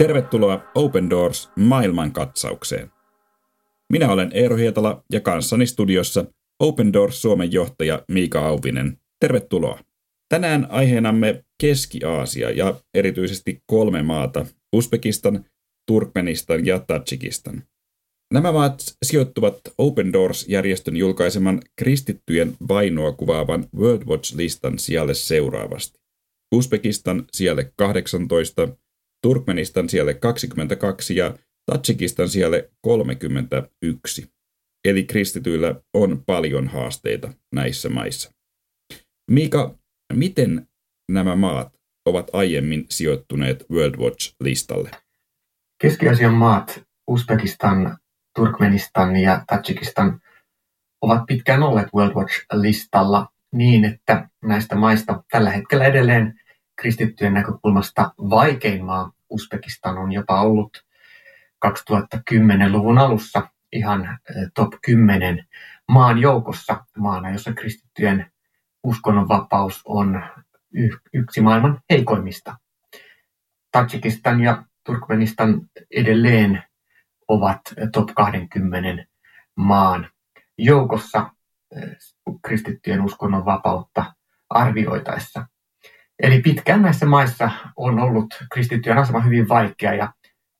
Tervetuloa Open Doors maailmankatsaukseen. Minä olen Eero Hietala ja kanssani studiossa Open Doors Suomen johtaja Miika Auvinen. Tervetuloa. Tänään aiheenamme Keski-Aasia ja erityisesti kolme maata, Uzbekistan, Turkmenistan ja Tatsikistan. Nämä maat sijoittuvat Open Doors-järjestön julkaiseman kristittyjen vainoa kuvaavan World Watch-listan sijalle seuraavasti. Uzbekistan sijalle 18, Turkmenistan sijalle 22 ja Tatsikistan sijalle 31. Eli kristityillä on paljon haasteita näissä maissa. Mika, miten nämä maat ovat aiemmin sijoittuneet World Watch-listalle? Keski-Aasian maat, Uzbekistan, Turkmenistan ja Tatsikistan ovat pitkään olleet World Watch-listalla niin, että näistä maista tällä hetkellä edelleen kristittyjen näkökulmasta vaikein maa Uzbekistan on jopa ollut 2010-luvun alussa ihan eh, top 10 maan joukossa maana, jossa kristittyjen uskonnonvapaus on yksi maailman heikoimmista. Tatsikistan ja Turkmenistan edelleen ovat top 20 maan joukossa eh, kristittyjen uskonnon vapautta arvioitaessa. Eli pitkään näissä maissa on ollut kristittyjen asema hyvin vaikea ja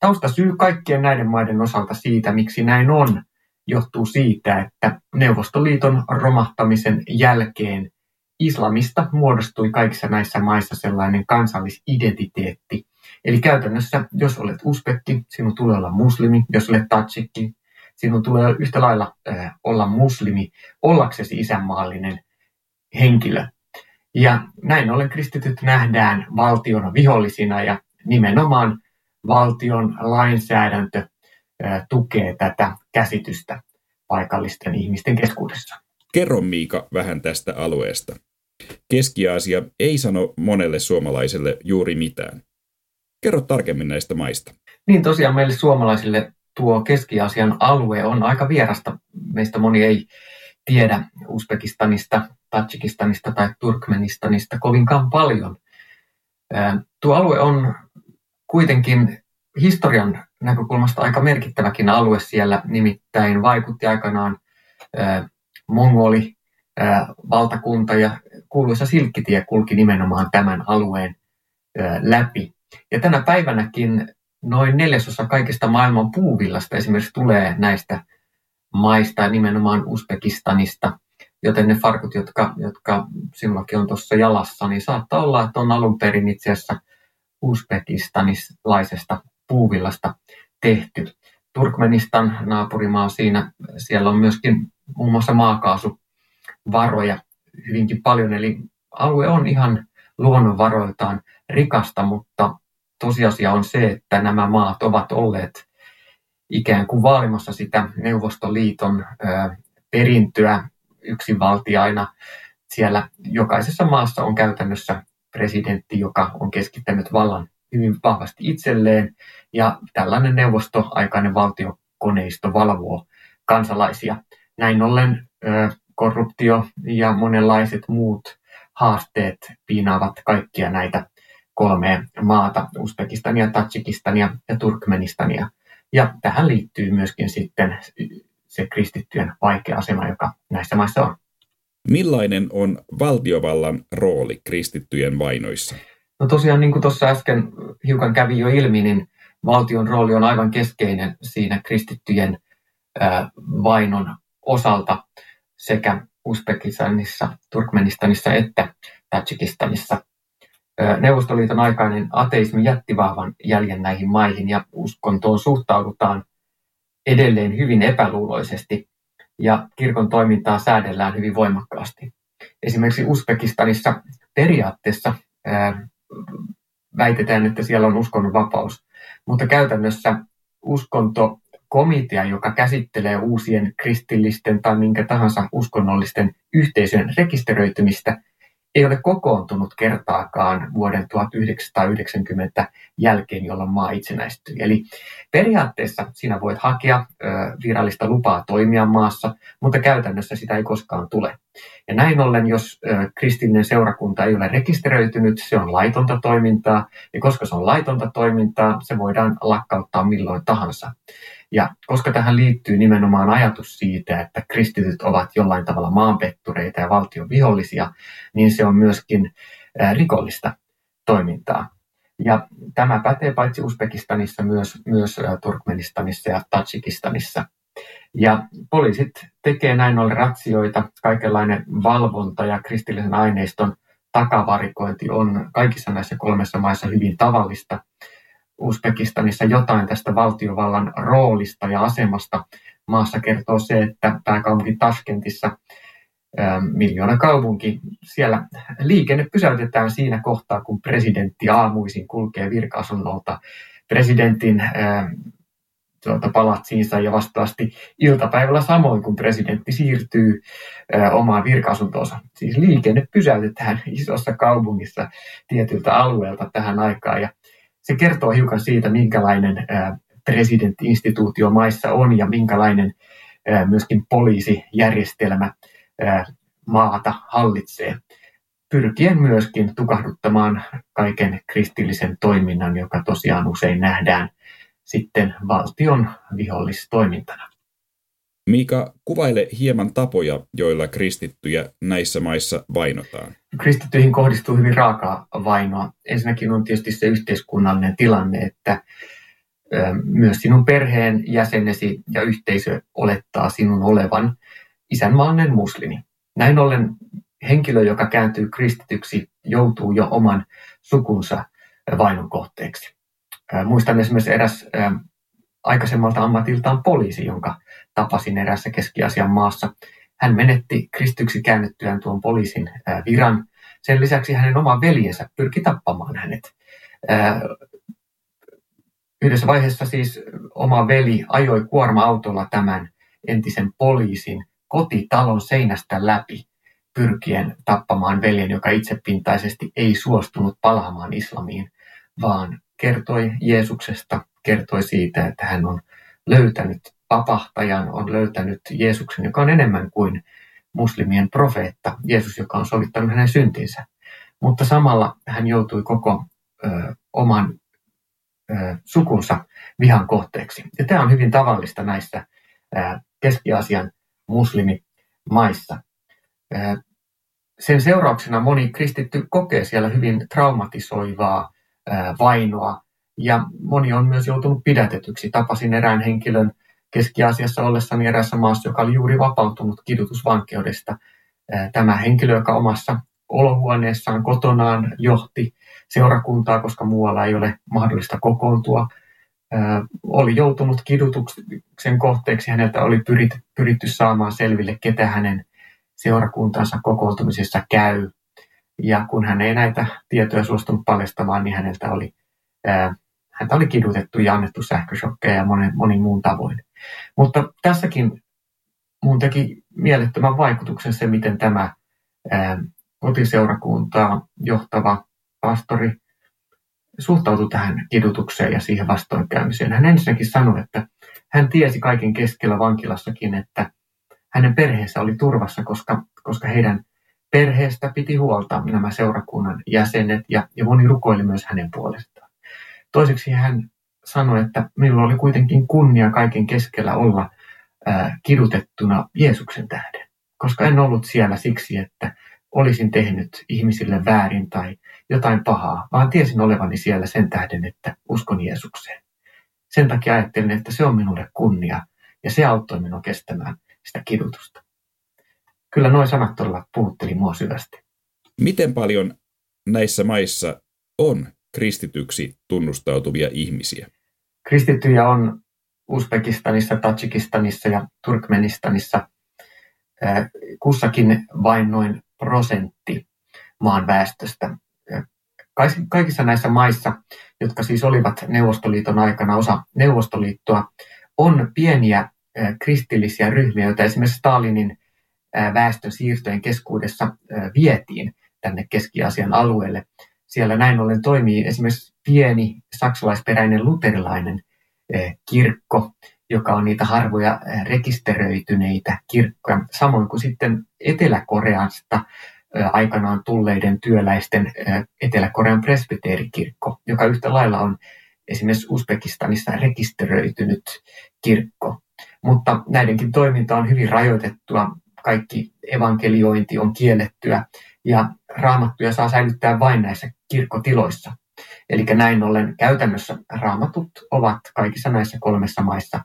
taustasyy kaikkien näiden maiden osalta siitä, miksi näin on, johtuu siitä, että Neuvostoliiton romahtamisen jälkeen islamista muodostui kaikissa näissä maissa sellainen kansallisidentiteetti. Eli käytännössä, jos olet uspekki, sinun tulee olla muslimi, jos olet tatsikki, sinun tulee yhtä lailla äh, olla muslimi ollaksesi isänmaallinen henkilö. Ja näin ollen kristityt nähdään valtion vihollisina ja nimenomaan valtion lainsäädäntö tukee tätä käsitystä paikallisten ihmisten keskuudessa. Kerro Miika vähän tästä alueesta. Keski-Aasia ei sano monelle suomalaiselle juuri mitään. Kerro tarkemmin näistä maista. Niin tosiaan meille suomalaisille tuo Keski-Aasian alue on aika vierasta. Meistä moni ei tiedä Uzbekistanista, Tajikistanista tai Turkmenistanista kovinkaan paljon. Tuo alue on kuitenkin historian näkökulmasta aika merkittäväkin alue siellä, nimittäin vaikutti aikanaan mongoli valtakunta ja kuuluisa silkkitie kulki nimenomaan tämän alueen läpi. Ja tänä päivänäkin noin neljäsosa kaikista maailman puuvillasta esimerkiksi tulee näistä maista, nimenomaan Uzbekistanista, joten ne farkut, jotka, jotka sinullakin on tuossa jalassa, niin saattaa olla, että on alun perin itse asiassa uzbekistanilaisesta puuvillasta tehty. Turkmenistan naapurimaa siinä, siellä on myöskin muun muassa maakaasuvaroja hyvinkin paljon, eli alue on ihan luonnonvaroiltaan rikasta, mutta tosiasia on se, että nämä maat ovat olleet ikään kuin vaalimassa sitä Neuvostoliiton perintöä yksinvaltiaina. Siellä jokaisessa maassa on käytännössä presidentti, joka on keskittänyt vallan hyvin vahvasti itselleen, ja tällainen neuvostoaikainen valtiokoneisto valvoo kansalaisia. Näin ollen korruptio ja monenlaiset muut haasteet piinaavat kaikkia näitä kolmea maata, Uzbekistania, Tatsikistania ja Turkmenistania. Ja tähän liittyy myöskin sitten se kristittyjen vaikea asema, joka näissä maissa on. Millainen on valtiovallan rooli kristittyjen vainoissa? No tosiaan niin kuin tuossa äsken hiukan kävi jo ilmi, niin valtion rooli on aivan keskeinen siinä kristittyjen vainon osalta sekä Uzbekistanissa, Turkmenistanissa että Tajikistanissa. Neuvostoliiton aikainen ateismi jätti vahvan jäljen näihin maihin ja uskontoon suhtaudutaan edelleen hyvin epäluuloisesti ja kirkon toimintaa säädellään hyvin voimakkaasti. Esimerkiksi Uzbekistanissa periaatteessa ää, väitetään, että siellä on uskonnon vapaus, mutta käytännössä uskontokomitea, joka käsittelee uusien kristillisten tai minkä tahansa uskonnollisten yhteisön rekisteröitymistä, ei ole kokoontunut kertaakaan vuoden 1990 jälkeen, jolloin maa itsenäistyi. Eli periaatteessa sinä voit hakea virallista lupaa toimia maassa, mutta käytännössä sitä ei koskaan tule. Ja näin ollen, jos kristillinen seurakunta ei ole rekisteröitynyt, se on laitonta toimintaa, ja koska se on laitonta toimintaa, se voidaan lakkauttaa milloin tahansa. Ja koska tähän liittyy nimenomaan ajatus siitä, että kristityt ovat jollain tavalla maanpettureita ja valtion vihollisia, niin se on myöskin rikollista toimintaa. Ja tämä pätee paitsi Uzbekistanissa myös, myös Turkmenistanissa ja Tajikistanissa. Ja poliisit tekee näin ollen ratsioita, kaikenlainen valvonta ja kristillisen aineiston takavarikointi on kaikissa näissä kolmessa maissa hyvin tavallista. Uzbekistanissa jotain tästä valtiovallan roolista ja asemasta maassa kertoo se, että pääkaupunki Tashkentissa miljoona kaupunki. Siellä liikenne pysäytetään siinä kohtaa, kun presidentti aamuisin kulkee virka-asunnolta presidentin tuota, palatsiinsa ja vastaavasti iltapäivällä samoin, kun presidentti siirtyy ä, omaan virka-asuntoonsa. Siis liikenne pysäytetään isossa kaupungissa tietyltä alueelta tähän aikaan ja se kertoo hiukan siitä, minkälainen presidentti-instituutio maissa on ja minkälainen myöskin poliisijärjestelmä maata hallitsee, pyrkien myöskin tukahduttamaan kaiken kristillisen toiminnan, joka tosiaan usein nähdään sitten valtion vihollistoimintana. Mika, kuvaile hieman tapoja, joilla kristittyjä näissä maissa vainotaan. Kristittyihin kohdistuu hyvin raakaa vainoa. Ensinnäkin on tietysti se yhteiskunnallinen tilanne, että myös sinun perheen jäsenesi ja yhteisö olettaa sinun olevan isänmaallinen muslimi. Näin ollen henkilö, joka kääntyy kristityksi, joutuu jo oman sukunsa vainon kohteeksi. Muistan esimerkiksi eräs aikaisemmalta ammatiltaan poliisi, jonka tapasin erässä Keski-Asian maassa. Hän menetti kristyksi käännyttyään tuon poliisin viran. Sen lisäksi hänen oma veljensä pyrki tappamaan hänet. Yhdessä vaiheessa siis oma veli ajoi kuorma-autolla tämän entisen poliisin kotitalon seinästä läpi pyrkien tappamaan veljen, joka itsepintaisesti ei suostunut palaamaan islamiin, vaan kertoi Jeesuksesta, kertoi siitä, että hän on löytänyt vapahtajan, on löytänyt Jeesuksen, joka on enemmän kuin muslimien profeetta, Jeesus, joka on sovittanut hänen syntinsä. Mutta samalla hän joutui koko ö, oman ö, sukunsa vihan kohteeksi. Ja tämä on hyvin tavallista näissä ö, Keski-Asian muslimimaissa. Sen seurauksena moni kristitty kokee siellä hyvin traumatisoivaa vainoa ja moni on myös joutunut pidätetyksi. Tapasin erään henkilön Keski-Aasiassa ollessani erässä maassa, joka oli juuri vapautunut kidutusvankeudesta. Tämä henkilö, joka omassa olohuoneessaan kotonaan johti seurakuntaa, koska muualla ei ole mahdollista kokoontua, oli joutunut kidutuksen kohteeksi. Häneltä oli pyritty, saamaan selville, ketä hänen seurakuntansa kokoontumisessa käy. Ja kun hän ei näitä tietoja suostunut paljastamaan, niin häneltä oli, ää, häntä oli kidutettu ja annettu sähköshokkeja ja monen, monin muun tavoin. Mutta tässäkin mun teki mielettömän vaikutuksen se, miten tämä ää, kotiseurakuntaa johtava pastori suhtautui tähän kidutukseen ja siihen vastoinkäymiseen. Hän ensinnäkin sanoi, että hän tiesi kaiken keskellä vankilassakin, että hänen perheensä oli turvassa, koska, koska heidän perheestä piti huolta nämä seurakunnan jäsenet ja, ja moni rukoili myös hänen puolestaan. Toiseksi hän sanoi, että minulla oli kuitenkin kunnia kaiken keskellä olla ää, kidutettuna Jeesuksen tähden, koska en ollut siellä siksi, että olisin tehnyt ihmisille väärin tai jotain pahaa, vaan tiesin olevani siellä sen tähden, että uskon Jeesukseen. Sen takia ajattelin, että se on minulle kunnia ja se auttoi minua kestämään sitä kidutusta. Kyllä noin sanat todella puhutteli mua syvästi. Miten paljon näissä maissa on kristityksi tunnustautuvia ihmisiä? Kristittyjä on Uzbekistanissa, Tajikistanissa ja Turkmenistanissa kussakin vain noin prosentti maan väestöstä. Kaikissa näissä maissa, jotka siis olivat Neuvostoliiton aikana osa Neuvostoliittoa, on pieniä kristillisiä ryhmiä, joita esimerkiksi Stalinin väestön siirtojen keskuudessa vietiin tänne Keski-Asian alueelle. Siellä näin ollen toimii esimerkiksi pieni saksalaisperäinen luterilainen kirkko, joka on niitä harvoja rekisteröityneitä kirkkoja. Samoin kuin sitten Etelä-Koreasta aikanaan tulleiden työläisten Etelä-Korean presbyteerikirkko, joka yhtä lailla on esimerkiksi Uzbekistanissa rekisteröitynyt kirkko. Mutta näidenkin toiminta on hyvin rajoitettua. Kaikki evankeliointi on kiellettyä ja raamattuja saa säilyttää vain näissä kirkkotiloissa. Eli näin ollen käytännössä raamatut ovat kaikissa näissä kolmessa maissa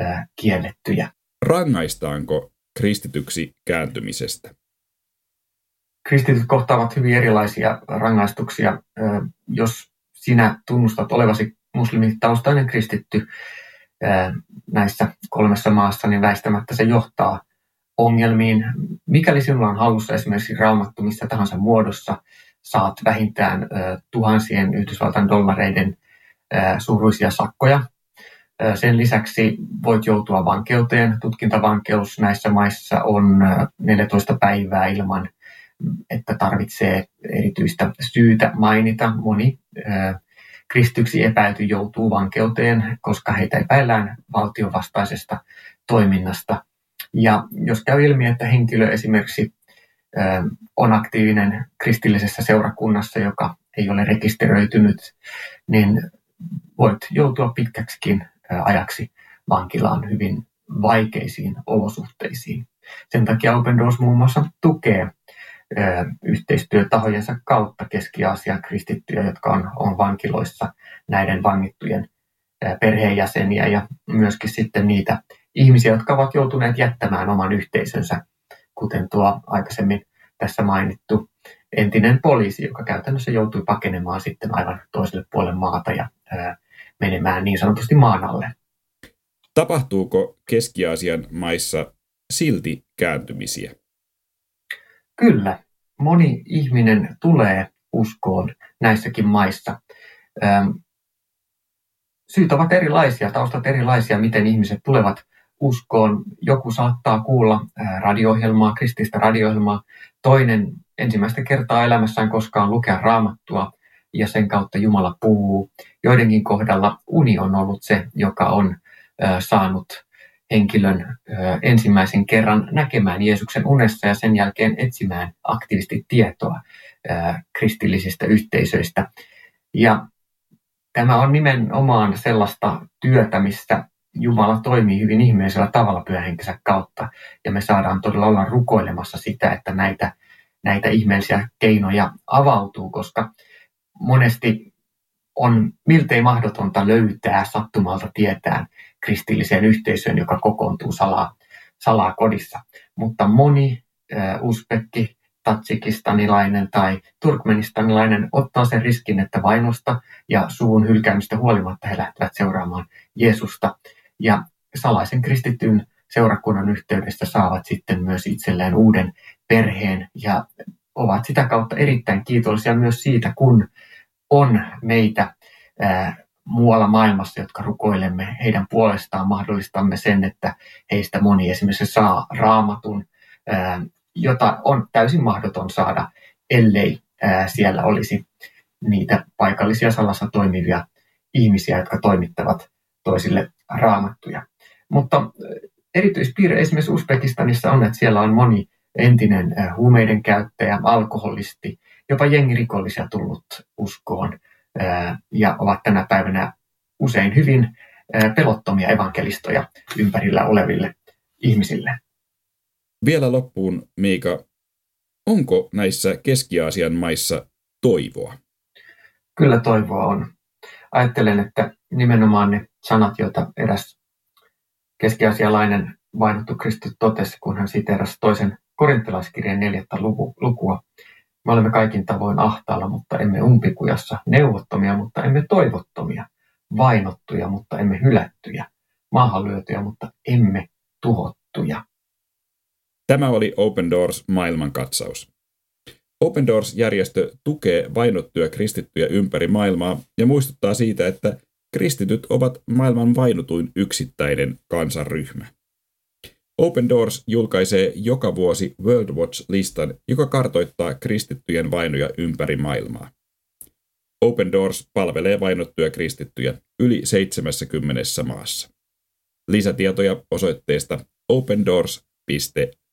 ää, kiellettyjä. Rangaistaanko kristityksi kääntymisestä? Kristityt kohtaavat hyvin erilaisia rangaistuksia. Jos sinä tunnustat olevasi muslimitaustainen kristitty näissä kolmessa maassa, niin väistämättä se johtaa ongelmiin. Mikäli sinulla on halussa esimerkiksi raamattu missä tahansa muodossa, saat vähintään tuhansien Yhdysvaltain dollareiden suuruisia sakkoja. Sen lisäksi voit joutua vankeuteen. Tutkintavankeus näissä maissa on 14 päivää ilman, että tarvitsee erityistä syytä mainita. Moni kristyksi epäilty joutuu vankeuteen, koska heitä epäillään valtiovastaisesta toiminnasta. Ja jos käy ilmi, että henkilö esimerkiksi on aktiivinen kristillisessä seurakunnassa, joka ei ole rekisteröitynyt, niin voit joutua pitkäksikin ajaksi vankilaan hyvin vaikeisiin olosuhteisiin. Sen takia Open Doors muun muassa tukee yhteistyötahojensa kautta Keski-Aasian kristittyjä, jotka on, on vankiloissa näiden vangittujen perheenjäseniä ja myöskin sitten niitä ihmisiä, jotka ovat joutuneet jättämään oman yhteisönsä, kuten tuo aikaisemmin tässä mainittu entinen poliisi, joka käytännössä joutui pakenemaan sitten aivan toiselle puolelle maata ja ää, menemään niin sanotusti maan alle. Tapahtuuko Keski-Aasian maissa silti kääntymisiä? Kyllä. Moni ihminen tulee uskoon näissäkin maissa. Syyt ovat erilaisia, taustat erilaisia, miten ihmiset tulevat uskoon. Joku saattaa kuulla radio-ohjelmaa, krististä radio-ohjelmaa. Toinen ensimmäistä kertaa elämässään koskaan lukea raamattua ja sen kautta Jumala puhuu. Joidenkin kohdalla uni on ollut se, joka on saanut henkilön ensimmäisen kerran näkemään Jeesuksen unessa ja sen jälkeen etsimään aktiivisesti tietoa kristillisistä yhteisöistä. Ja tämä on nimenomaan sellaista työtä, missä Jumala toimii hyvin ihmeellisellä tavalla pyhähenkensä kautta. Ja me saadaan todella olla rukoilemassa sitä, että näitä, näitä ihmeellisiä keinoja avautuu, koska monesti on miltei mahdotonta löytää sattumalta tietään kristilliseen yhteisöön, joka kokoontuu salaa, salaa kodissa. Mutta moni äh, uspekki, tatsikistanilainen tai turkmenistanilainen ottaa sen riskin, että vainosta ja suvun hylkäämistä huolimatta he lähtevät seuraamaan Jeesusta. Ja salaisen kristityn seurakunnan yhteydessä saavat sitten myös itselleen uuden perheen ja ovat sitä kautta erittäin kiitollisia myös siitä, kun on meitä ää, muualla maailmassa, jotka rukoilemme heidän puolestaan, mahdollistamme sen, että heistä moni esimerkiksi saa raamatun, ää, jota on täysin mahdoton saada, ellei ää, siellä olisi niitä paikallisia salassa toimivia ihmisiä, jotka toimittavat toisille raamattuja. Mutta erityispiirre esimerkiksi Uzbekistanissa on, että siellä on moni entinen huumeiden käyttäjä, alkoholisti, jopa jengirikollisia tullut uskoon ja ovat tänä päivänä usein hyvin pelottomia evankelistoja ympärillä oleville ihmisille. Vielä loppuun, Miika, onko näissä Keski-Aasian maissa toivoa? Kyllä toivoa on. Ajattelen, että nimenomaan ne sanat, joita eräs keskiasialainen vainottu kristitty totesi, kun hän siteerasi toisen korintalaiskirjan neljättä lukua, me olemme kaikin tavoin ahtaalla, mutta emme umpikujassa, neuvottomia, mutta emme toivottomia, vainottuja, mutta emme hylättyjä, maahanlyötyjä, mutta emme tuhottuja. Tämä oli Open Doors maailmankatsaus. Open Doors-järjestö tukee vainottuja kristittyjä ympäri maailmaa ja muistuttaa siitä, että kristityt ovat maailman vainotuin yksittäinen kansanryhmä. Open Doors julkaisee joka vuosi World Watch-listan, joka kartoittaa kristittyjen vainoja ympäri maailmaa. Open Doors palvelee vainottuja kristittyjä yli 70 maassa. Lisätietoja osoitteesta opendoors.org.